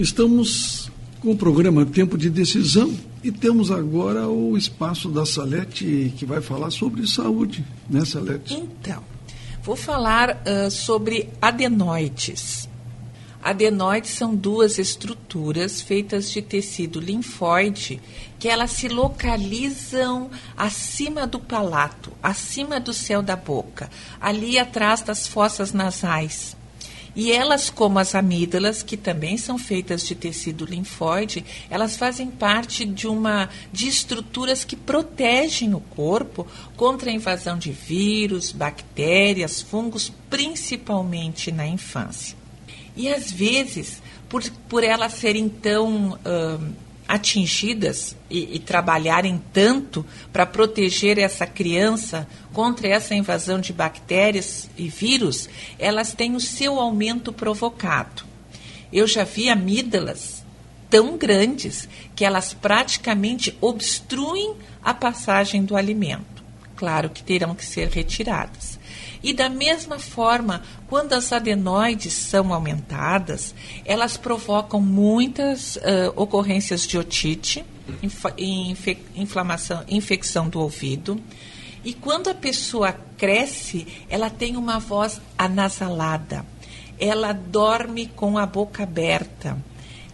Estamos com o programa Tempo de Decisão e temos agora o espaço da Salete que vai falar sobre saúde, né, Salete? Então, vou falar uh, sobre adenoides. Adenoides são duas estruturas feitas de tecido linfóide que elas se localizam acima do palato, acima do céu da boca, ali atrás das fossas nasais. E elas, como as amígdalas, que também são feitas de tecido linfóide, elas fazem parte de uma de estruturas que protegem o corpo contra a invasão de vírus, bactérias, fungos, principalmente na infância. E às vezes, por, por elas serem tão atingidas e, e, trabalharem tanto para proteger essa criança contra essa invasão de bactérias e vírus, elas têm o seu aumento provocado. Eu já vi amígdalas tão grandes que elas praticamente obstruem a passagem do alimento. Claro que terão que ser retiradas. E da mesma forma, quando as adenoides são aumentadas, elas provocam muitas uh, ocorrências de otite, inf inflamação, infecção do ouvido. E quando a pessoa cresce, ela tem uma voz anasalada. Ela dorme com a boca aberta.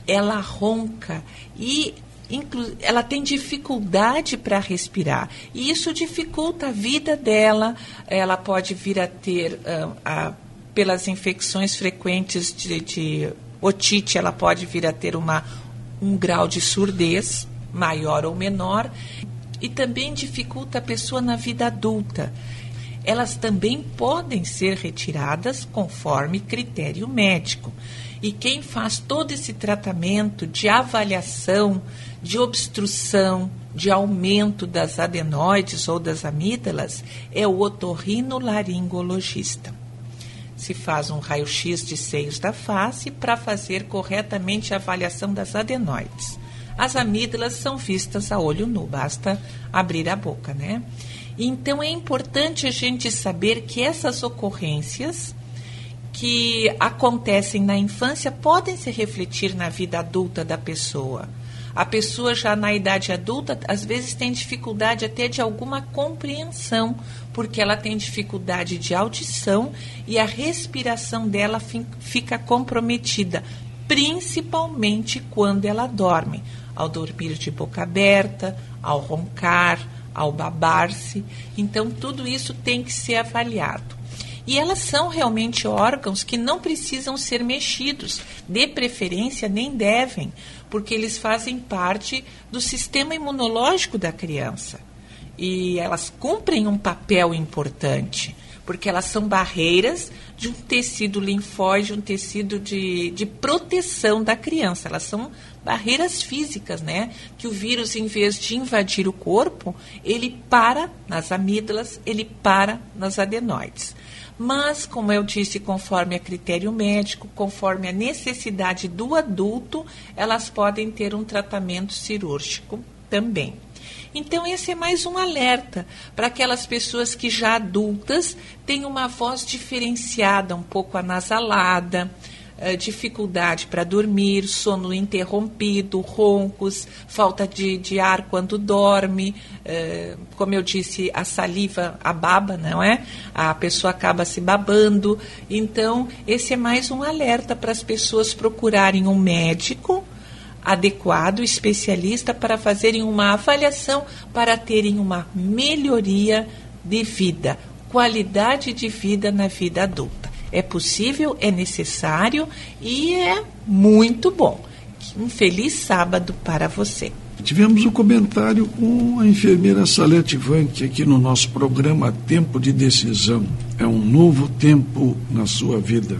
Ela ronca e ela tem dificuldade para respirar e isso dificulta a vida dela. Ela pode vir a ter, a, pelas infecções frequentes de, de, otite, ela pode vir a ter uma, um grau de surdez maior ou menor e também dificulta a pessoa na vida adulta. Elas também podem ser retiradas conforme critério médico. E quem faz todo esse tratamento de avaliação, de obstrução, de aumento das adenoides ou das amígdalas é o otorrinolaringologista. Se faz um raio-x de seios da face para fazer corretamente a avaliação das adenoides. As amígdalas são vistas a olho nu, basta abrir a boca, né? Então é importante a gente saber que essas ocorrências que acontecem na infância podem se refletir na vida adulta da pessoa. A pessoa já na idade adulta, às vezes tem dificuldade até de alguma compreensão, porque ela tem dificuldade de audição e a respiração dela fica comprometida, principalmente quando ela dorme, ao dormir de boca aberta, ao roncar, ao babar-se. Então, tudo isso tem que ser avaliado. E elas são realmente órgãos que não precisam ser mexidos, de preferência nem devem, porque eles fazem parte do sistema imunológico da criança. E elas cumprem um papel importante, porque elas são barreiras de um tecido linfóide, um tecido de, de proteção da criança. Elas são barreiras físicas, né? Que o vírus, em vez de invadir o corpo, ele para nas amígdalas, ele para nas adenoides. Mas, como eu disse, conforme a critério médico, conforme a necessidade do adulto, elas podem ter um tratamento cirúrgico também. Então, esse é mais um alerta para aquelas pessoas que já adultas têm uma voz diferenciada, um pouco anasalada, eh, dificuldade para dormir, sono interrompido, roncos, falta de, de ar quando dorme, uh, como eu disse, a saliva, a baba, não é? A pessoa acaba se babando. Então, esse é mais um alerta para as pessoas procurarem um médico adequado, especialista, para fazerem uma avaliação, para terem uma melhoria de vida, qualidade de vida na vida adulta. É possível, é necessário e é muito bom. Um feliz sábado para você. Tivemos um comentário com a enfermeira Salete Vanck aqui no nosso programa Tempo de Decisão. É um novo tempo na sua vida.